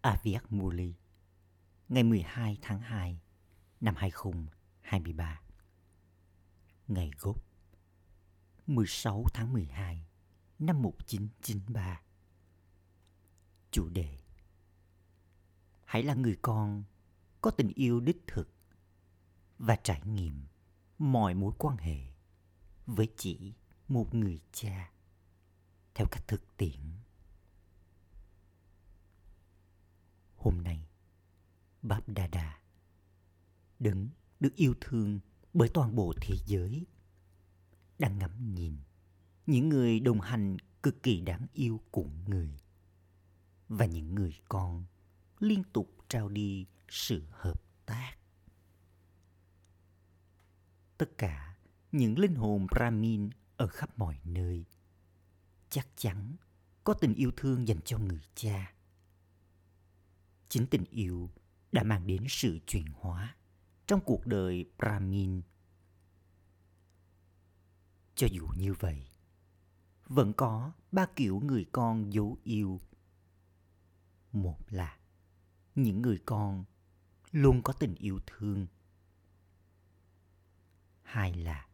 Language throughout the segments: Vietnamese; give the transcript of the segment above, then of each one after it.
Aviak Muli, ngày 12 tháng 2 năm 2023. Ngày gốc 16 tháng 12 năm 1993. Chủ đề, Hãy là người con có tình yêu đích thực và trải nghiệm mọi mối quan hệ với chỉ một người cha theo cách thực tiễn. Hôm nay, Báp Đà Đà, đứng được yêu thương bởi toàn bộ thế giới, đang ngắm nhìn những người đồng hành cực kỳ đáng yêu của người và những người con liên tục trao đi sự hợp tác. Tất cả những linh hồn Brahmin ở khắp mọi nơi chắc chắn có tình yêu thương dành cho người cha. Chính tình yêu đã mang đến sự chuyển hóa trong cuộc đời Brahmin. Cho dù như vậy, vẫn có ba kiểu người con dấu yêu. Một là những người con luôn có tình yêu thương. Hai là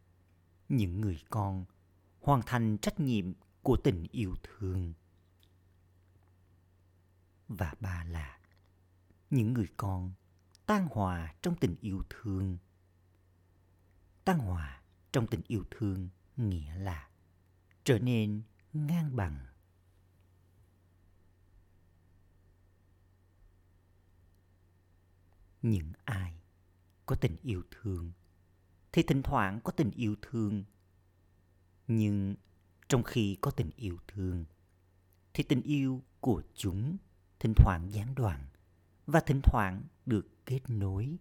những người con hoàn thành trách nhiệm của tình yêu thương. Và ba là những người con tan hòa trong tình yêu thương. Tan hòa trong tình yêu thương nghĩa là trở nên ngang bằng. Những ai có tình yêu thương thì thỉnh thoảng có tình yêu thương nhưng trong khi có tình yêu thương thì tình yêu của chúng thỉnh thoảng gián đoạn và thỉnh thoảng được kết nối.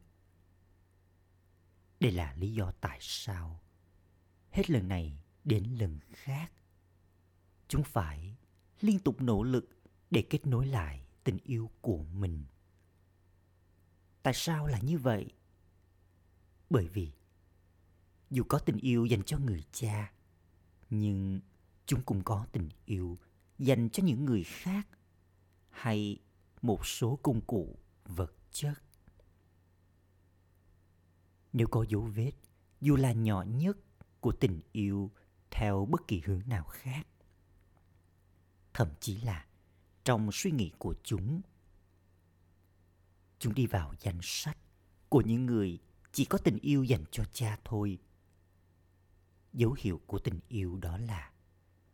Đây là lý do tại sao hết lần này đến lần khác, chúng phải liên tục nỗ lực để kết nối lại tình yêu của mình. Tại sao là như vậy? Bởi vì dù có tình yêu dành cho người cha, nhưng chúng cũng có tình yêu dành cho những người khác hay một số công cụ vật chất. Nếu có dấu vết, dù là nhỏ nhất của tình yêu theo bất kỳ hướng nào khác, thậm chí là trong suy nghĩ của chúng chúng đi vào danh sách của những người chỉ có tình yêu dành cho cha thôi. Dấu hiệu của tình yêu đó là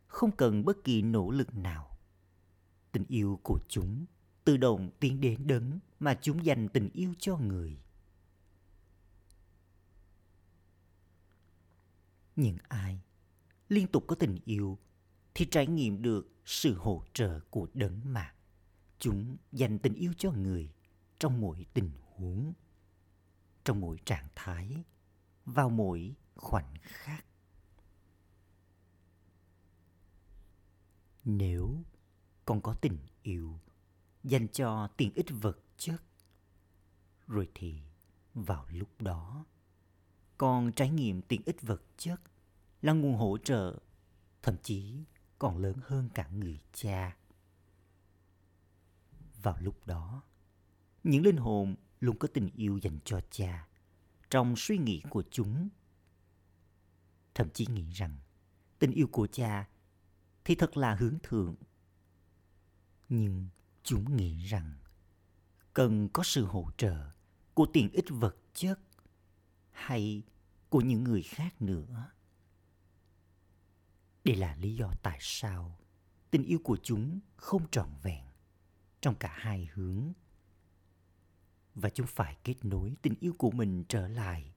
không cần bất kỳ nỗ lực nào. Tình yêu của chúng tự động tiến đến đấng mà chúng dành tình yêu cho người. Những ai liên tục có tình yêu thì trải nghiệm được sự hỗ trợ của đấng mà. Chúng dành tình yêu cho người trong mỗi tình huống, trong mỗi trạng thái, vào mỗi khoảnh khắc. Nếu con có tình yêu dành cho tiện ích vật chất. Rồi thì, vào lúc đó, con trải nghiệm tiện ích vật chất là nguồn hỗ trợ, thậm chí còn lớn hơn cả người cha. Vào lúc đó, những linh hồn luôn có tình yêu dành cho cha trong suy nghĩ của chúng. Thậm chí nghĩ rằng tình yêu của cha thì thật là hướng thượng. Nhưng chúng nghĩ rằng, cần có sự hỗ trợ của tiện ích vật chất hay của những người khác nữa. Đây là lý do tại sao tình yêu của chúng không trọn vẹn trong cả hai hướng. Và chúng phải kết nối tình yêu của mình trở lại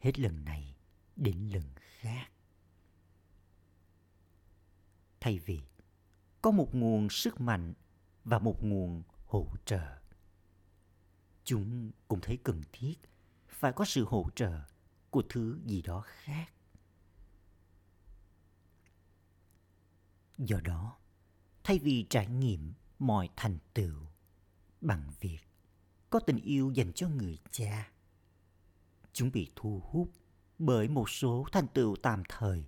hết lần này đến lần khác. Thay vì có một nguồn sức mạnh và một nguồn hỗ trợ. Chúng cũng thấy cần thiết phải có sự hỗ trợ của thứ gì đó khác. Do đó, thay vì trải nghiệm mọi thành tựu bằng việc có tình yêu dành cho người cha, chúng bị thu hút bởi một số thành tựu tạm thời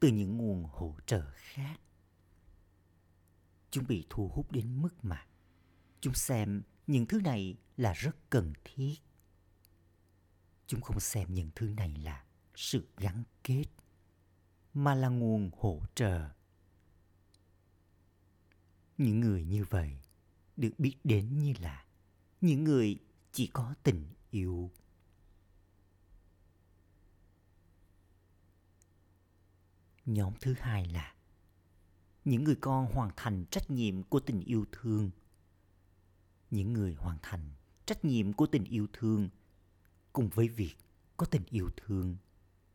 từ những nguồn hỗ trợ khác chúng bị thu hút đến mức mà. Chúng xem những thứ này là rất cần thiết. Chúng không xem những thứ này là sự gắn kết, mà là nguồn hỗ trợ. Những người như vậy được biết đến như là những người chỉ có tình yêu. Nhóm thứ hai là những người con hoàn thành trách nhiệm của tình yêu thương. Những người hoàn thành trách nhiệm của tình yêu thương cùng với việc có tình yêu thương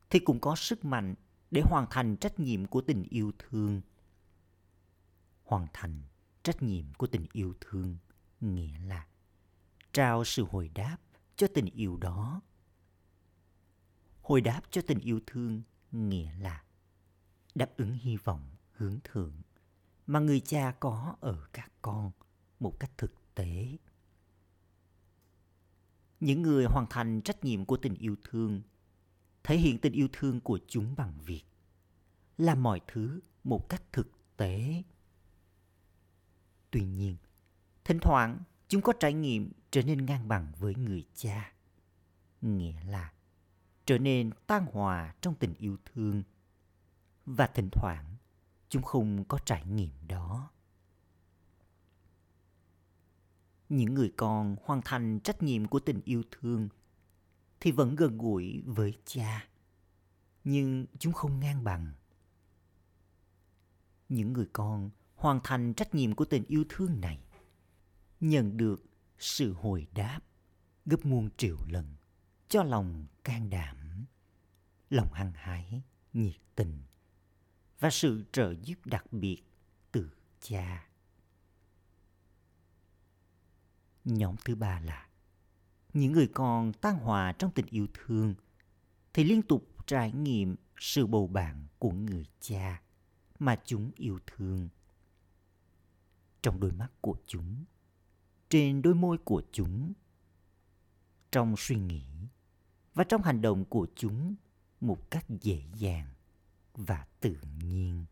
thì cũng có sức mạnh để hoàn thành trách nhiệm của tình yêu thương. Hoàn thành trách nhiệm của tình yêu thương nghĩa là trao sự hồi đáp cho tình yêu đó. Hồi đáp cho tình yêu thương nghĩa là đáp ứng hy vọng hướng thượng mà người cha có ở các con một cách thực tế. Những người hoàn thành trách nhiệm của tình yêu thương, thể hiện tình yêu thương của chúng bằng việc làm mọi thứ một cách thực tế. Tuy nhiên, thỉnh thoảng chúng có trải nghiệm trở nên ngang bằng với người cha, nghĩa là trở nên tan hòa trong tình yêu thương. Và thỉnh thoảng chúng không có trải nghiệm đó. Những người con hoàn thành trách nhiệm của tình yêu thương thì vẫn gần gũi với cha. Nhưng chúng không ngang bằng. Những người con hoàn thành trách nhiệm của tình yêu thương này nhận được sự hồi đáp gấp muôn triệu lần cho lòng can đảm, lòng hăng hái, nhiệt tình và sự trợ giúp đặc biệt từ cha. Nhóm thứ ba là, những người con tan hòa trong tình yêu thương, thì liên tục trải nghiệm sự bầu bạn của người cha mà chúng yêu thương. Trong đôi mắt của chúng, trên đôi môi của chúng, trong suy nghĩ và trong hành động của chúng một cách dễ dàng và tự nhiên.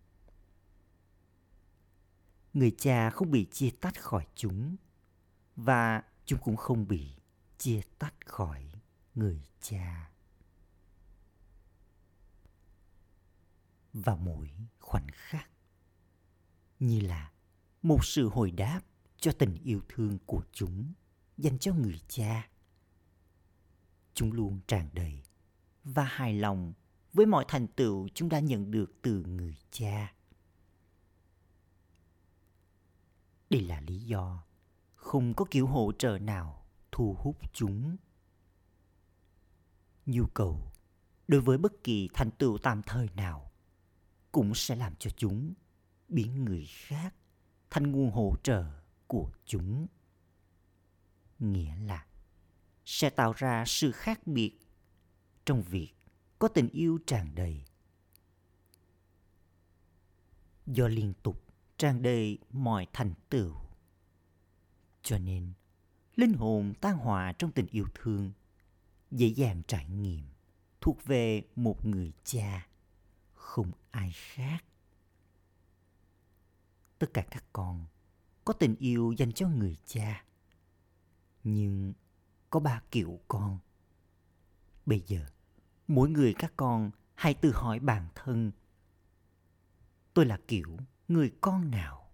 Người cha không bị chia tách khỏi chúng, và chúng cũng không bị chia tách khỏi người cha. Vào mỗi khoảnh khắc, như là một sự hồi đáp cho tình yêu thương của chúng dành cho người cha, chúng luôn tràn đầy và hài lòng với mọi thành tựu, chúng đã nhận được từ người cha. Đây là lý do không có kiểu hỗ trợ nào thu hút chúng. Nhu cầu đối với bất kỳ thành tựu tạm thời nào cũng sẽ làm cho chúng biến người khác thành nguồn hỗ trợ của chúng. Nghĩa là sẽ tạo ra sự khác biệt trong việc có tình yêu tràn đầy. Do liên tục tràn đầy mọi thành tựu. Cho nên, linh hồn tan hòa trong tình yêu thương, dễ dàng trải nghiệm, thuộc về một người cha, không ai khác. Tất cả các con có tình yêu dành cho người cha, nhưng có ba kiểu con. Bây giờ mỗi người các con hãy tự hỏi bản thân, tôi là kiểu người con nào?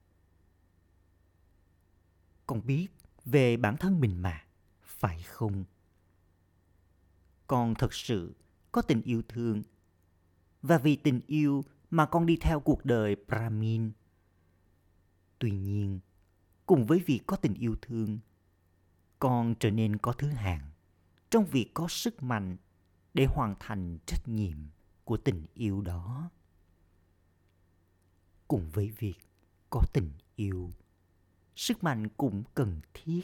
Con biết về bản thân mình mà, phải không? Con thật sự có tình yêu thương, và vì tình yêu mà con đi theo cuộc đời brahmin. Tuy nhiên, cùng với việc có tình yêu thương, con trở nên có thứ hạng trong việc có sức mạnh để hoàn thành trách nhiệm của tình yêu đó. Cùng với việc có tình yêu, sức mạnh cũng cần thiết.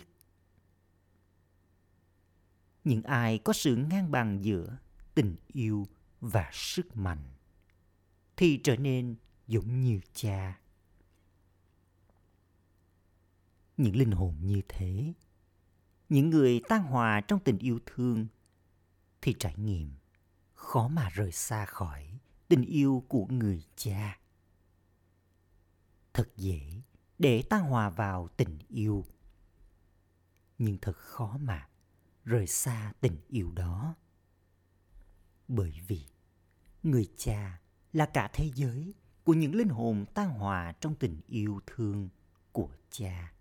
Những ai có sự ngang bằng giữa tình yêu và sức mạnh thì trở nên giống như cha. Những linh hồn như thế, những người tan hòa trong tình yêu thương thì trải nghiệm. Khó mà rời xa khỏi tình yêu của người cha. Thật dễ để ta hòa vào tình yêu. Nhưng thật khó mà rời xa tình yêu đó. Bởi vì người cha là cả thế giới của những linh hồn tan hòa trong tình yêu thương của cha.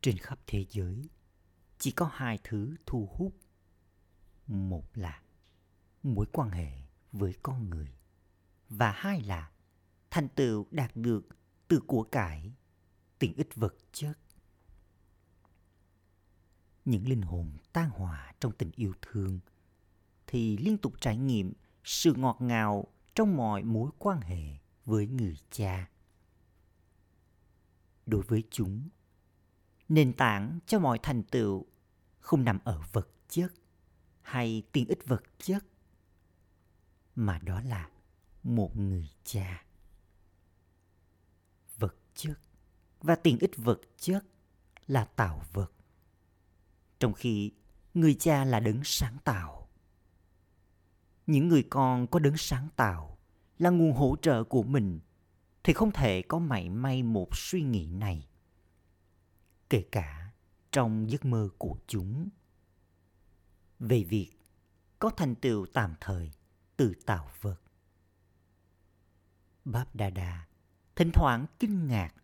Trên khắp thế giới chỉ có hai thứ thu hút. Một là mối quan hệ với con người và hai là thành tựu đạt được từ của cải tiện ích vật chất. Những linh hồn tan hòa trong tình yêu thương thì liên tục trải nghiệm sự ngọt ngào trong mọi mối quan hệ với người cha. Đối với chúng, nền tảng cho mọi thành tựu không nằm ở vật chất hay tiện ích vật chất mà đó là một người cha. Vật chất và tiện ích vật chất là tạo vật trong khi người cha là đấng sáng tạo, những người con có đấng sáng tạo là nguồn hỗ trợ của mình, thì không thể có mảy may một suy nghĩ này, kể cả trong giấc mơ của chúng. Về việc có thành tựu tạm thời từ tạo vật. Báp đa đa thỉnh thoảng kinh ngạc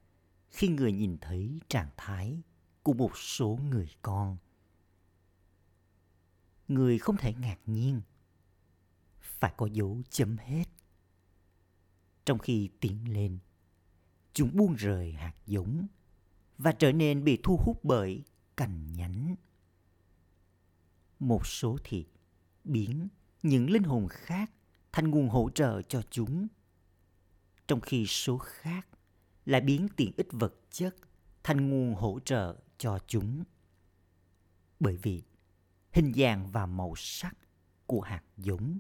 khi người nhìn thấy trạng thái của một số người con. Người không thể ngạc nhiên, phải có dấu chấm hết. Trong khi tiến lên, chúng buông rời hạt giống và trở nên bị thu hút bởi cành nhánh một số thì biến những linh hồn khác thành nguồn hỗ trợ cho chúng. Trong khi số khác lại biến tiện ích vật chất thành nguồn hỗ trợ cho chúng. Bởi vì hình dạng và màu sắc của hạt giống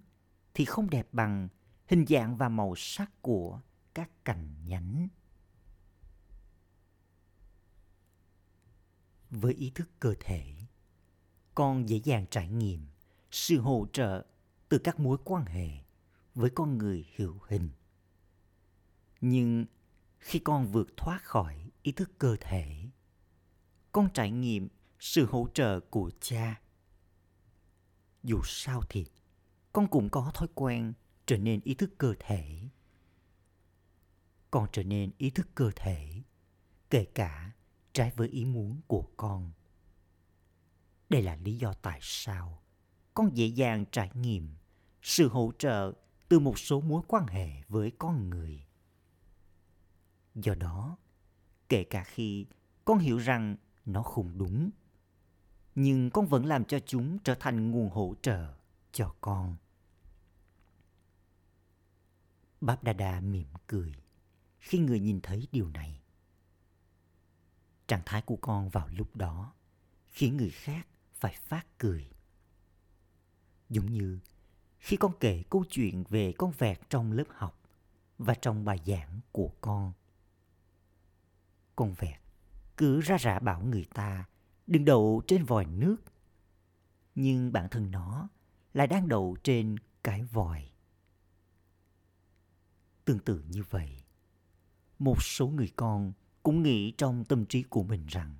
thì không đẹp bằng hình dạng và màu sắc của các cành nhánh với ý thức cơ thể. Con dễ dàng trải nghiệm sự hỗ trợ từ các mối quan hệ với con người hữu hình. Nhưng khi con vượt thoát khỏi ý thức cơ thể, con trải nghiệm sự hỗ trợ của cha. Dù sao thì, con cũng có thói quen trở nên ý thức cơ thể. Con trở nên ý thức cơ thể, kể cả trái với ý muốn của con. Đây là lý do tại sao con dễ dàng trải nghiệm sự hỗ trợ từ một số mối quan hệ với con người. Do đó, kể cả khi con hiểu rằng nó không đúng, nhưng con vẫn làm cho chúng trở thành nguồn hỗ trợ cho con. Báp đa đa mỉm cười khi người nhìn thấy điều này trạng thái của con vào lúc đó khiến người khác phải phát cười. Giống như khi con kể câu chuyện về con vẹt trong lớp học và trong bài giảng của con. Con vẹt cứ ra rả bảo người ta đừng đậu trên vòi nước, nhưng bản thân nó lại đang đậu trên cái vòi. Tương tự như vậy, một số người con cũng nghĩ trong tâm trí của mình rằng,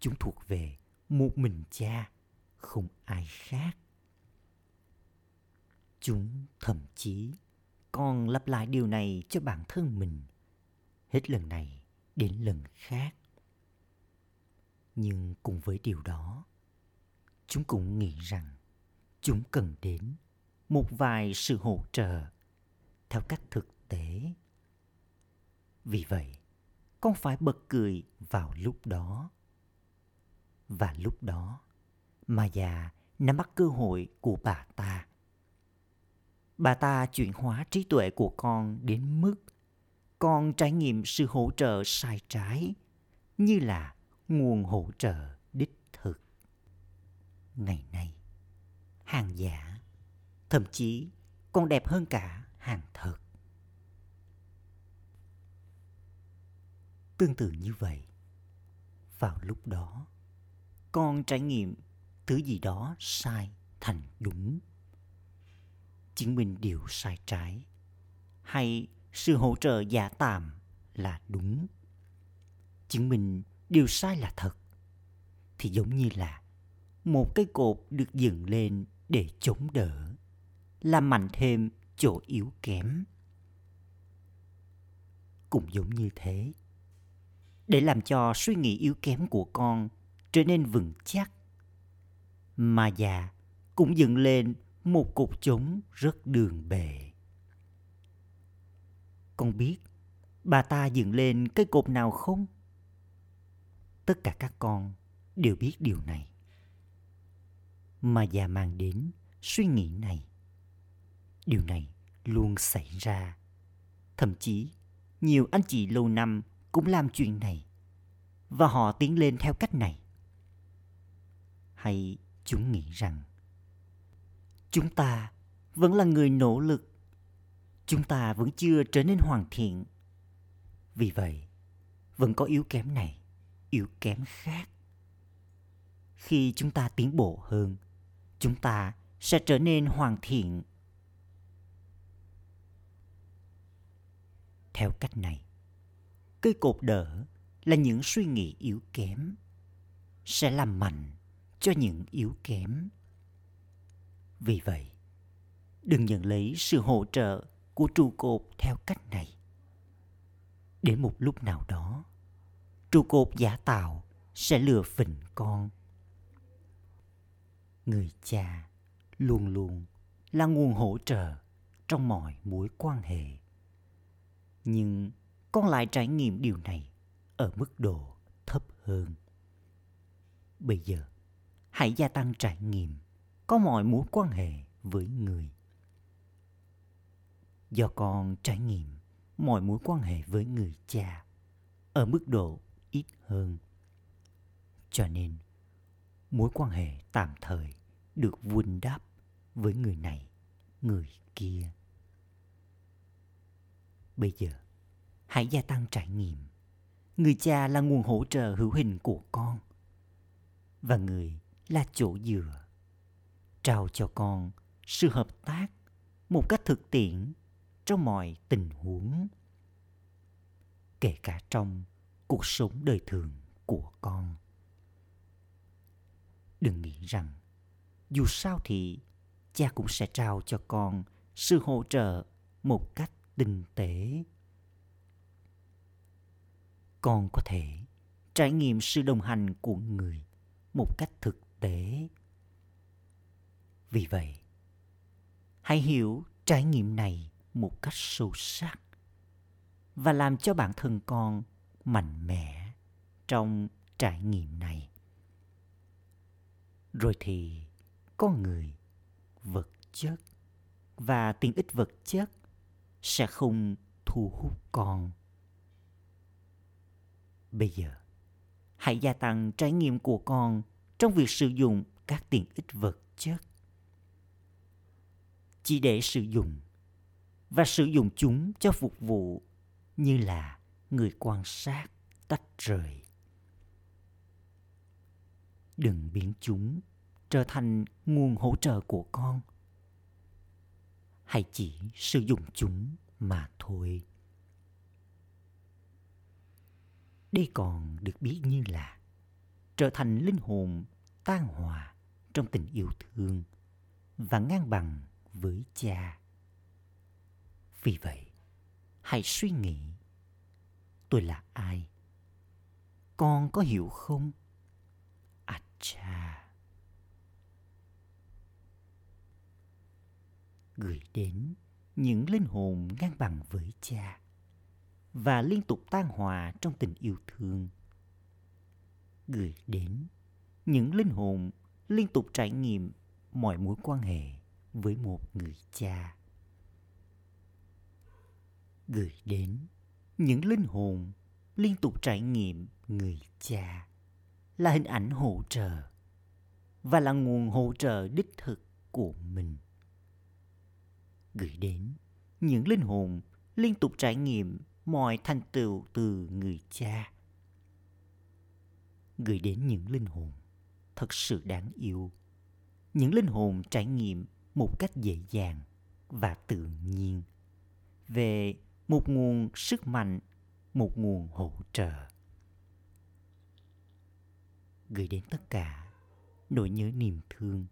chúng thuộc về một mình cha, không ai khác. Chúng thậm chí còn lặp lại điều này cho bản thân mình, hết lần này đến lần khác. Nhưng cùng với điều đó, chúng cũng nghĩ rằng chúng cần đến một vài sự hỗ trợ theo cách thực tế. Vì vậy con phải bật cười vào lúc đó. Và lúc đó mà già nắm bắt cơ hội của bà ta. Bà ta chuyển hóa trí tuệ của con đến mức con trải nghiệm sự hỗ trợ sai trái như là nguồn hỗ trợ đích thực. Ngày nay, hàng giả, thậm chí còn đẹp hơn cả hàng thật. Tương tự như vậy. Vào lúc đó, con trải nghiệm thứ gì đó sai thành đúng. Chứng minh điều sai trái hay sự hỗ trợ giả tạm là đúng. Chứng minh điều sai là thật thì giống như là một cái cột được dựng lên để chống đỡ, làm mạnh thêm chỗ yếu kém. Cũng giống như thế để làm cho suy nghĩ yếu kém của con trở nên vững chắc. Mà già cũng dựng lên một cục chống rất đường bề. Con biết bà ta dựng lên cái cột nào không? Tất cả các con đều biết điều này. Mà già mang đến suy nghĩ này. Điều này luôn xảy ra. Thậm chí, nhiều anh chị lâu năm cũng làm chuyện này, và họ tiến lên theo cách này. Hay chúng nghĩ rằng, chúng ta vẫn là người nỗ lực, chúng ta vẫn chưa trở nên hoàn thiện. Vì vậy, vẫn có yếu kém này, yếu kém khác. Khi chúng ta tiến bộ hơn, chúng ta sẽ trở nên hoàn thiện. Theo cách này cây cột đỡ là những suy nghĩ yếu kém sẽ làm mạnh cho những yếu kém. Vì vậy, đừng nhận lấy sự hỗ trợ của trụ cột theo cách này. Đến một lúc nào đó, trụ cột giả tạo sẽ lừa phỉnh con. Người cha luôn luôn là nguồn hỗ trợ trong mọi mối quan hệ. Nhưng con lại trải nghiệm điều này ở mức độ thấp hơn. Bây giờ, hãy gia tăng trải nghiệm, có mọi mối quan hệ với người. Do con trải nghiệm mọi mối quan hệ với người cha ở mức độ ít hơn, cho nên mối quan hệ tạm thời được vun đắp với người này, người kia. Bây giờ hãy gia tăng trải nghiệm. Người cha là nguồn hỗ trợ hữu hình của con. Và người là chỗ dựa. Trao cho con sự hợp tác một cách thực tiễn trong mọi tình huống, kể cả trong cuộc sống đời thường của con. Đừng nghĩ rằng dù sao thì cha cũng sẽ trao cho con sự hỗ trợ một cách tinh tế con có thể trải nghiệm sự đồng hành của người một cách thực tế. Vì vậy, hãy hiểu trải nghiệm này một cách sâu sắc và làm cho bản thân con mạnh mẽ trong trải nghiệm này. Rồi thì, con người, vật chất và tiện ích vật chất sẽ không thu hút con bây giờ, hãy gia tăng trải nghiệm của con trong việc sử dụng các tiện ích vật chất. Chỉ để sử dụng và sử dụng chúng cho phục vụ như là người quan sát tách rời. Đừng biến chúng trở thành nguồn hỗ trợ của con. Hãy chỉ sử dụng chúng mà thôi. Đây còn được biết như là trở thành linh hồn tan hòa trong tình yêu thương và ngang bằng với cha. Vì vậy, hãy suy nghĩ, tôi là ai? Con có hiểu không? À cha. Gửi đến những linh hồn ngang bằng với cha và liên tục tan hòa trong tình yêu thương. Gửi đến những linh hồn liên tục trải nghiệm mọi mối quan hệ với một người cha. Gửi đến những linh hồn liên tục trải nghiệm người cha là hình ảnh hỗ trợ và là nguồn hỗ trợ đích thực của mình. Gửi đến những linh hồn liên tục trải nghiệm mọi thành tựu từ người cha. Gửi đến những linh hồn thật sự đáng yêu. Những linh hồn trải nghiệm một cách dễ dàng và tự nhiên. Về một nguồn sức mạnh, một nguồn hỗ trợ. Gửi đến tất cả nỗi nhớ niềm thương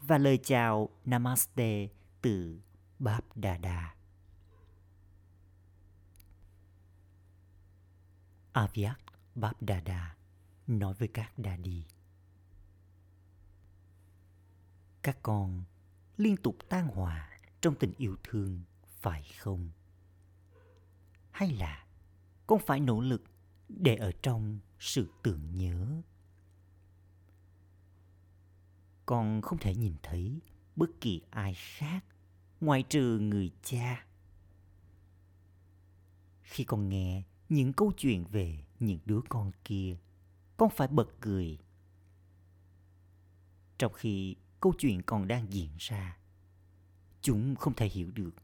và lời chào Namaste từ Báp Đà Avyat Báp Đà nói với các đà đi. Các con liên tục tan hòa trong tình yêu thương, phải không? Hay là con phải nỗ lực để ở trong sự tưởng nhớ? Con không thể nhìn thấy bất kỳ ai khác ngoại trừ người cha. Khi con nghe những câu chuyện về những đứa con kia, con phải bật cười. Trong khi câu chuyện còn đang diễn ra, chúng không thể hiểu được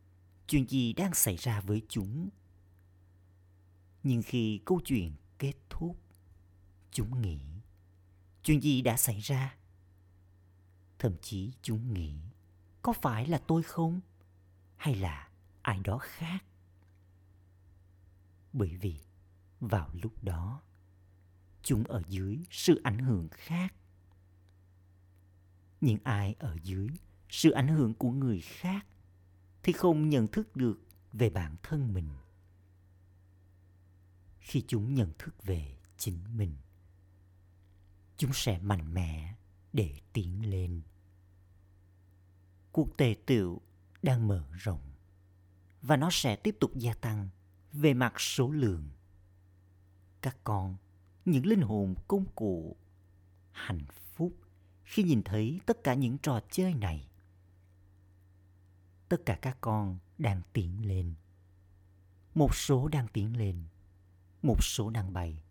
chuyện gì đang xảy ra với chúng. Nhưng khi câu chuyện kết thúc, chúng nghĩ chuyện gì đã xảy ra? Thậm chí chúng nghĩ có phải là tôi không? Hay là ai đó khác? Bởi vì vào lúc đó, chúng ở dưới sự ảnh hưởng khác. Nhưng ai ở dưới sự ảnh hưởng của người khác thì không nhận thức được về bản thân mình. Khi chúng nhận thức về chính mình, chúng sẽ mạnh mẽ để tiến lên. Cuộc tề tựu đang mở rộng và nó sẽ tiếp tục gia tăng về mặt số lượng. Các con, những linh hồn công cụ, hạnh phúc khi nhìn thấy tất cả những trò chơi này. Tất cả các con đang tiến lên. Một số đang tiến lên, một số đang bay.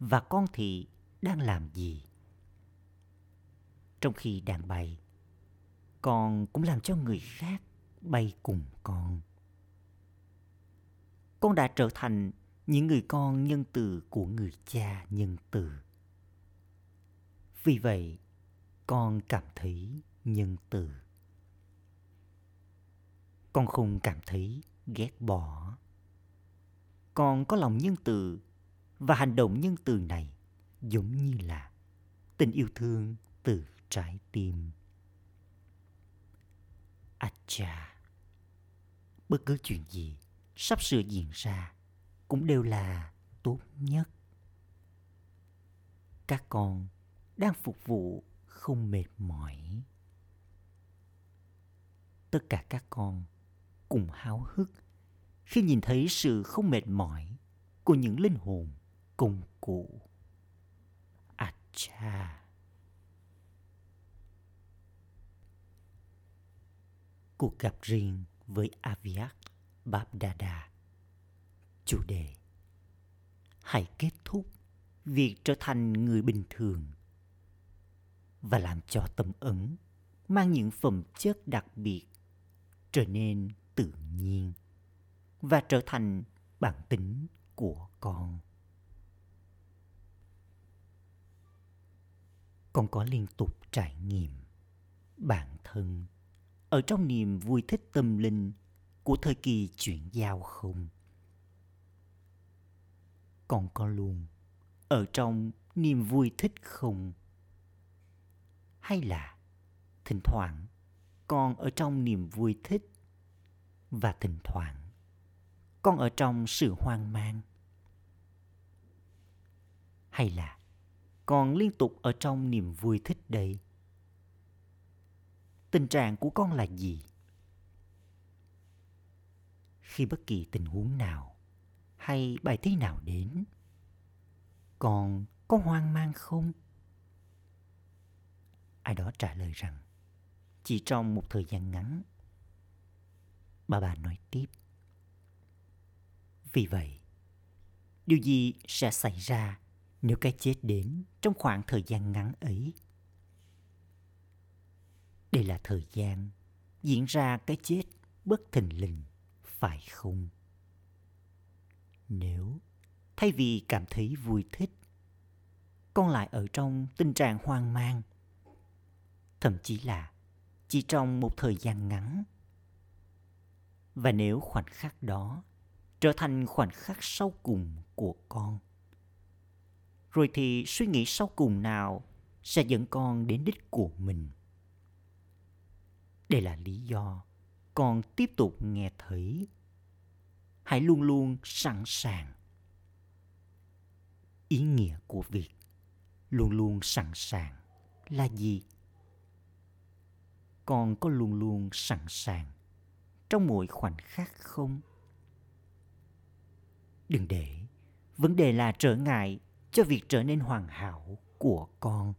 Và con thì đang làm gì? Trong khi đang bay, con cũng làm cho người khác bay cùng con con đã trở thành những người con nhân từ của người cha nhân từ. Vì vậy, con cảm thấy nhân từ. Con không cảm thấy ghét bỏ. Con có lòng nhân từ và hành động nhân từ này giống như là tình yêu thương từ trái tim. Acha. Bất cứ chuyện gì sắp sửa diễn ra cũng đều là tốt nhất. Các con đang phục vụ không mệt mỏi. Tất cả các con cùng háo hức khi nhìn thấy sự không mệt mỏi của những linh hồn công cụ. Acha. cuộc gặp riêng với Aviak Babdada. Chủ đề Hãy kết thúc việc trở thành người bình thường và làm cho tâm ấn mang những phẩm chất đặc biệt trở nên tự nhiên và trở thành bản tính của con. Con có liên tục trải nghiệm bản thân ở trong niềm vui thích tâm linh của thời kỳ chuyển giao không? Còn có luôn, ở trong niềm vui thích không? Hay là, thỉnh thoảng con ở trong niềm vui thích và thỉnh thoảng con ở trong sự hoang mang? Hay là con liên tục ở trong niềm vui thích đây tình trạng của con là gì khi bất kỳ tình huống nào hay bài thi nào đến. Con có hoang mang không? Ai đó trả lời rằng chỉ trong một thời gian ngắn. Bà bà nói tiếp vì vậy điều gì sẽ xảy ra nếu cái chết đến trong khoảng thời gian ngắn ấy? Đây là thời gian diễn ra cái chết bất thình lình, phải không? Nếu thay vì cảm thấy vui thích, con lại ở trong tình trạng hoang mang, thậm chí là chỉ trong một thời gian ngắn. Và nếu khoảnh khắc đó trở thành khoảnh khắc sau cùng của con, rồi thì suy nghĩ sau cùng nào sẽ dẫn con đến đích của mình. Đây là lý do con tiếp tục nghe thấy. Hãy luôn luôn sẵn sàng. Ý nghĩa của việc luôn luôn sẵn sàng là gì? Con có luôn luôn sẵn sàng trong mỗi khoảnh khắc không? Đừng để vấn đề là trở ngại cho việc trở nên hoàn hảo của con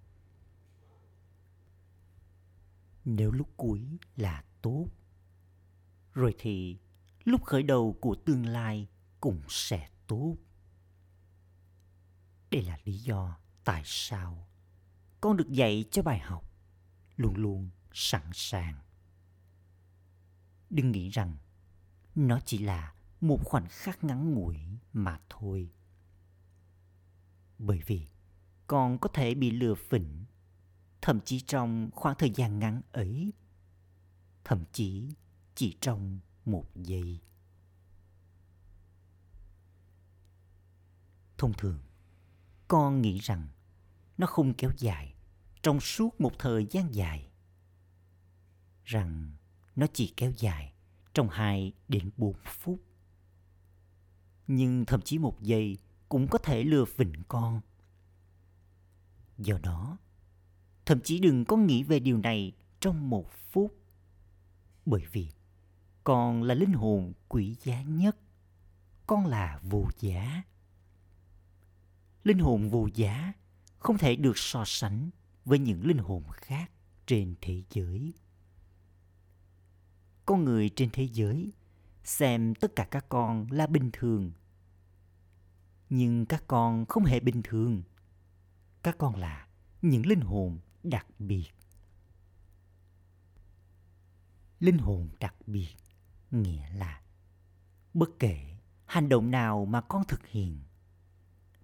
nếu lúc cuối là tốt rồi thì, lúc khởi đầu của tương lai cũng sẽ tốt. Đây là lý do tại sao con được dạy cho bài học luôn luôn sẵn sàng. Đừng nghĩ rằng nó chỉ là một khoảnh khắc ngắn ngủi mà thôi. Bởi vì con có thể bị lừa phỉnh, thậm chí trong khoảng thời gian ngắn ấy, thậm chí chỉ trong một giây thông thường con nghĩ rằng nó không kéo dài trong suốt một thời gian dài rằng nó chỉ kéo dài trong 2 đến 4 phút. Nhưng thậm chí một giây cũng có thể lừa phỉnh con. Do đó, thậm chí đừng có nghĩ về điều này trong một phút. Bởi vì con là linh hồn quý giá nhất. Con là vô giá. Linh hồn vô giá không thể được so sánh với những linh hồn khác trên thế giới. Con người trên thế giới xem tất cả các con là bình thường. Nhưng các con không hề bình thường. Các con là những linh hồn đặc biệt. Linh hồn đặc biệt nghĩa là bất kể hành động nào mà con thực hiện,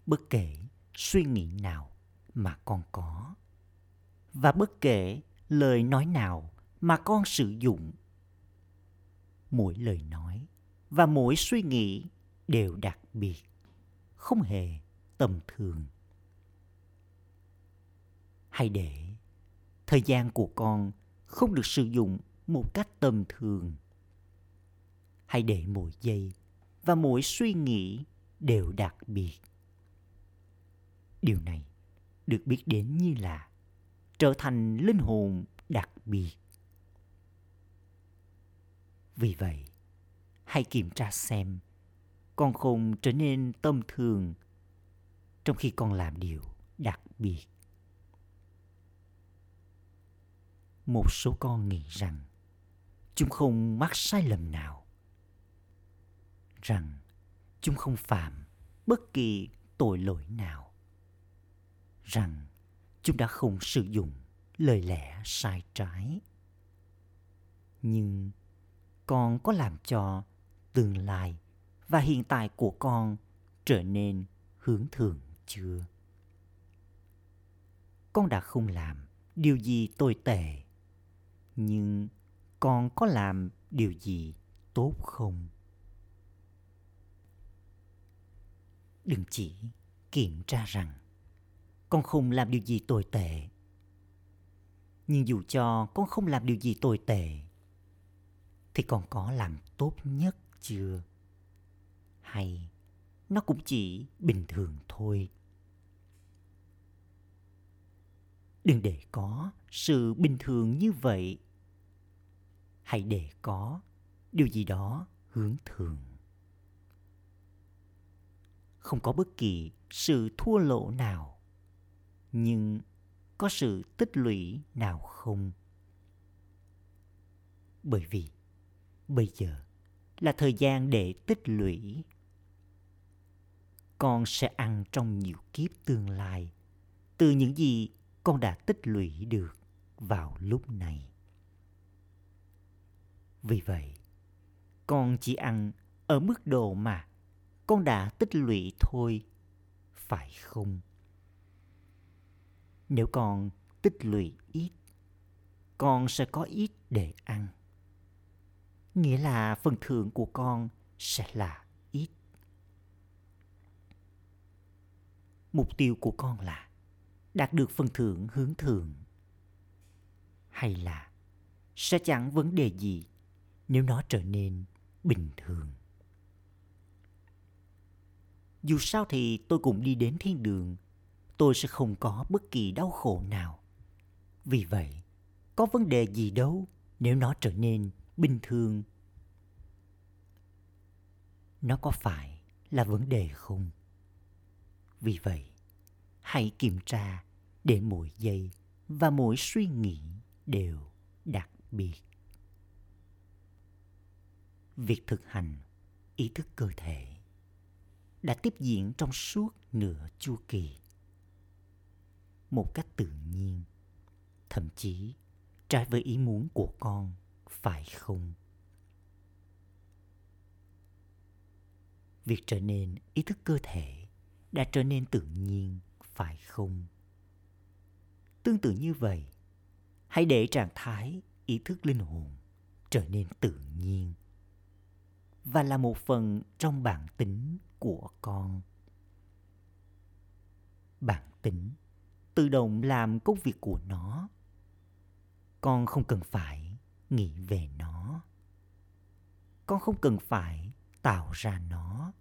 bất kể suy nghĩ nào mà con có và bất kể lời nói nào mà con sử dụng mỗi lời nói và mỗi suy nghĩ đều đặc biệt không hề tầm thường. Hãy để thời gian của con không được sử dụng một cách tầm thường hãy để mỗi giây và mỗi suy nghĩ đều đặc biệt. Điều này được biết đến như là trở thành linh hồn đặc biệt. Vì vậy, hãy kiểm tra xem con không trở nên tâm thường trong khi con làm điều đặc biệt. Một số con nghĩ rằng chúng không mắc sai lầm nào rằng chúng không phạm bất kỳ tội lỗi nào. Rằng chúng đã không sử dụng lời lẽ sai trái. Nhưng con có làm cho tương lai và hiện tại của con trở nên hướng thượng chưa? Con đã không làm điều gì tồi tệ, nhưng con có làm điều gì tốt không? Đừng chỉ kiểm tra rằng con không làm điều gì tồi tệ. Nhưng dù cho con không làm điều gì tồi tệ, thì con có làm tốt nhất chưa? Hay nó cũng chỉ bình thường thôi? Đừng để có sự bình thường như vậy. Hãy để có điều gì đó hướng thường không có bất kỳ sự thua lỗ nào, nhưng có sự tích lũy nào không? Bởi vì bây giờ là thời gian để tích lũy. Con sẽ ăn trong nhiều kiếp tương lai từ những gì con đã tích lũy được vào lúc này. Vì vậy, con chỉ ăn ở mức độ mà con đã tích lũy thôi, phải không? Nếu con tích lũy ít, con sẽ có ít để ăn. Nghĩa là phần thưởng của con sẽ là ít. Mục tiêu của con là đạt được phần thưởng hướng thượng. Hay là sẽ chẳng vấn đề gì nếu nó trở nên bình thường? Dù sao thì tôi cũng đi đến thiên đường. Tôi sẽ không có bất kỳ đau khổ nào. Vì vậy, có vấn đề gì đâu nếu nó trở nên bình thường. Nó có phải là vấn đề không? Vì vậy, hãy kiểm tra để mỗi giây và mỗi suy nghĩ đều đặc biệt. Việc thực hành ý thức cơ thể đã tiếp diễn trong suốt nửa chu kỳ. Một cách tự nhiên, thậm chí trái với ý muốn của con, phải không? Việc trở nên ý thức cơ thể đã trở nên tự nhiên, phải không? Tương tự như vậy, hãy để trạng thái ý thức linh hồn trở nên tự nhiên và là một phần trong bản tính của con. Bản tính, tự động làm công việc của nó. Con không cần phải nghĩ về nó. Con không cần phải tạo ra nó.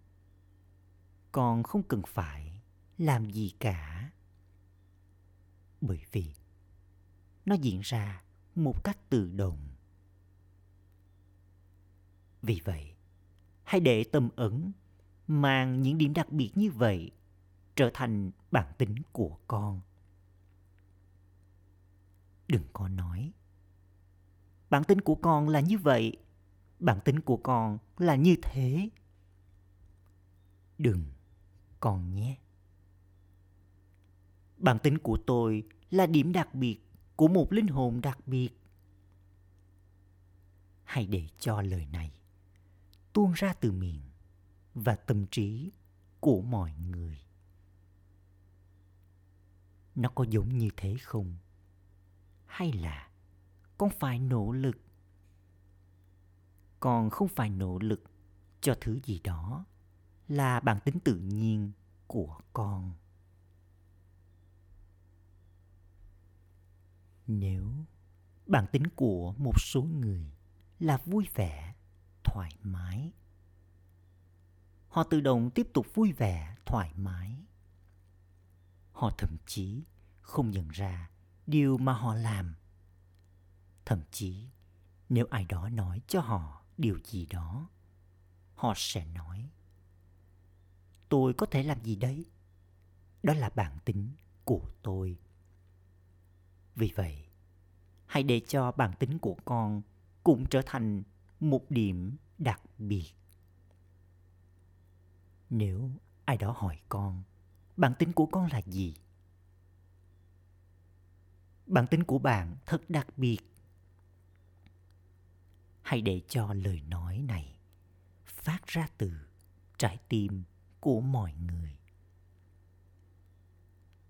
Con không cần phải làm gì cả. Bởi vì nó diễn ra một cách tự động. Vì vậy, hãy để tâm ấn mang những điểm đặc biệt như vậy trở thành bản tính của con. Đừng có nói, bản tính của con là như vậy, bản tính của con là như thế. Đừng con nhé. Bản tính của tôi là điểm đặc biệt của một linh hồn đặc biệt. Hãy để cho lời này tuôn ra từ miệng và tâm trí của mọi người. Nó có giống như thế không? Hay là con phải nỗ lực? Còn không phải nỗ lực cho thứ gì đó là bản tính tự nhiên của con. Nếu bản tính của một số người là vui vẻ, thoải mái họ tự động tiếp tục vui vẻ, thoải mái. Họ thậm chí không nhận ra điều mà họ làm. Thậm chí, nếu ai đó nói cho họ điều gì đó, họ sẽ nói, tôi có thể làm gì đấy đó là bản tính của tôi. Vì vậy, hãy để cho bản tính của con cũng trở thành một điểm đặc biệt nếu ai đó hỏi con, bản tính của con là gì? Bản tính của bạn thật đặc biệt. Hãy để cho lời nói này phát ra từ trái tim của mọi người.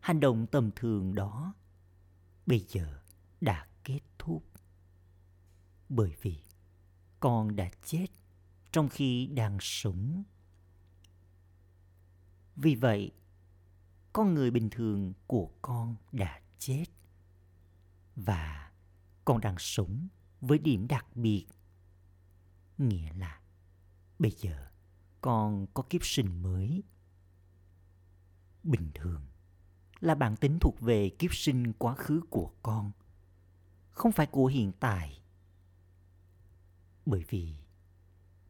Hành động tầm thường đó bây giờ đã kết thúc. Bởi vì con đã chết trong khi đang sống vì vậy, con người bình thường của con đã chết. Và con đang sống với điểm đặc biệt. Nghĩa là bây giờ con có kiếp sinh mới. Bình thường là bản tính thuộc về kiếp sinh quá khứ của con, không phải của hiện tại. Bởi vì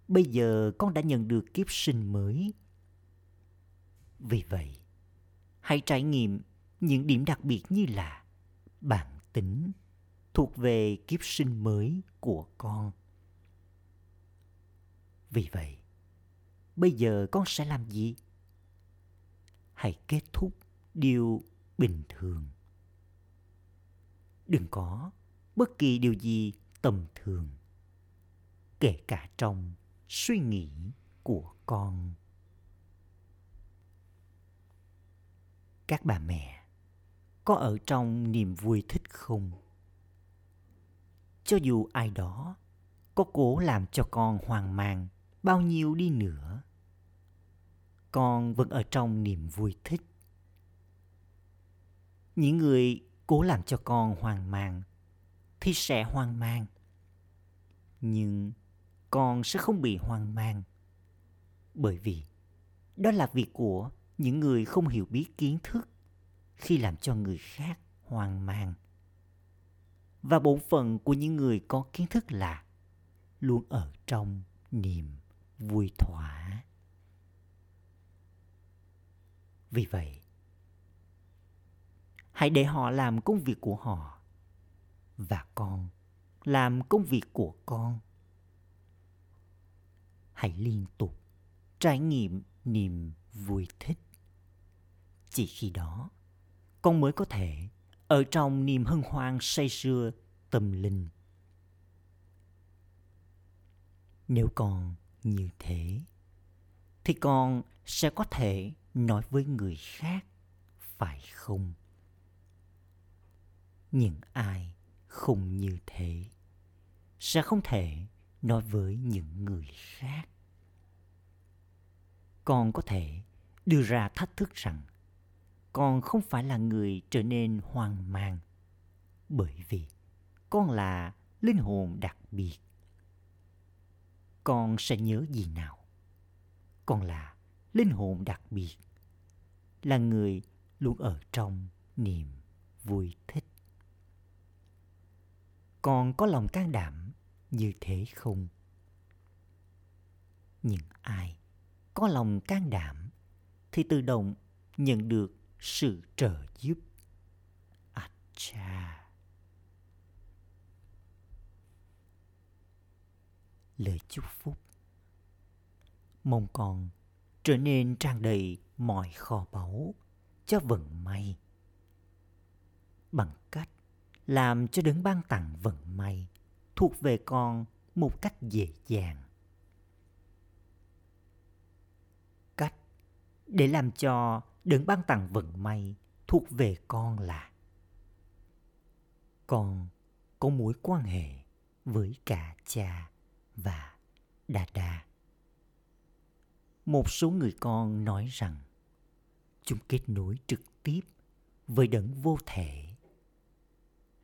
bây giờ con đã nhận được kiếp sinh mới vì vậy, hãy trải nghiệm những điểm đặc biệt như là bản tính thuộc về kiếp sinh mới của con. Vì vậy, bây giờ con sẽ làm gì? Hãy kết thúc điều bình thường. Đừng có bất kỳ điều gì tầm thường, kể cả trong suy nghĩ của con. Các bà mẹ có ở trong niềm vui thích không? Cho dù ai đó có cố làm cho con hoang mang bao nhiêu đi nữa, con vẫn ở trong niềm vui thích. Những người cố làm cho con hoang mang thì sẽ hoang mang, nhưng con sẽ không bị hoang mang bởi vì đó là việc của những người không hiểu biết kiến thức khi làm cho người khác hoang mang. Và bổn phận của những người có kiến thức là luôn ở trong niềm vui thỏa. Vì vậy, hãy để họ làm công việc của họ và con làm công việc của con. Hãy liên tục trải nghiệm niềm vui thích chỉ khi đó, con mới có thể ở trong niềm hân hoan say sưa tâm linh. Nếu con như thế, thì con sẽ có thể nói với người khác, phải không? Những ai không như thế sẽ không thể nói với những người khác. Con có thể đưa ra thách thức rằng con không phải là người trở nên hoang mang. Bởi vì con là linh hồn đặc biệt. Con sẽ nhớ gì nào? Con là linh hồn đặc biệt, là người luôn ở trong niềm vui thích. Con có lòng can đảm như thế không? Những ai có lòng can đảm thì tự động nhận được sự trợ giúp. Acha. Cha lời chúc phúc. Mong con trở nên tràn đầy mọi kho báu cho vận may. Bằng cách làm cho đấng ban tặng vận may thuộc về con một cách dễ dàng cách để làm cho đấng ban tặng vận may thuộc về con là con có mối quan hệ với cả cha và đà đà. một số người con nói rằng, chúng kết nối trực tiếp với đấng vô thể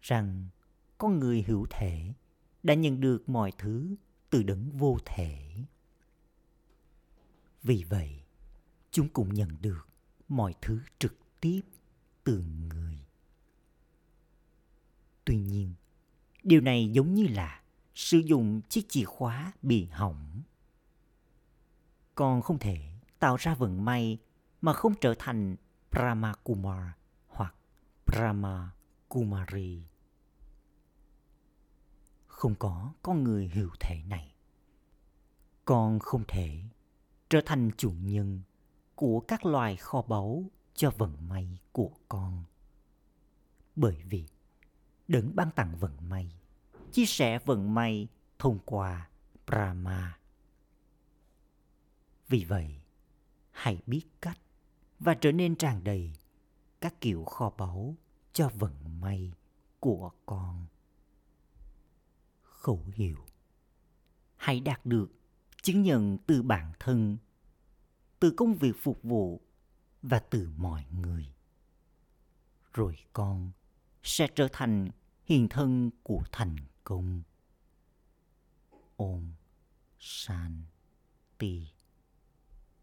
rằng con người hữu thể đã nhận được mọi thứ từ đấng vô thể vì vậy chúng cũng nhận được mọi thứ trực tiếp từ người tuy nhiên, điều này giống như là sử dụng chiếc chìa khóa bị hỏng con không thể tạo ra vận may mà không trở thành Brahma Kumar hoặc Brahma Kumari. Không có con người hữu thể này. Con không thể trở thành chủ nhân của các loài kho báu cho vận may của con. Bởi vì đấng ban tặng vận may, chia sẻ vận may thông qua Brahma. Vì vậy, hãy biết cách và trở nên tràn đầy các kiểu kho báu cho vận may của con. Khẩu hiệu Hãy đạt được chứng nhận từ bản thân, từ công việc phục vụ và từ mọi người. Rồi con sẽ trở thành hiện thân của thành công. Om Shanti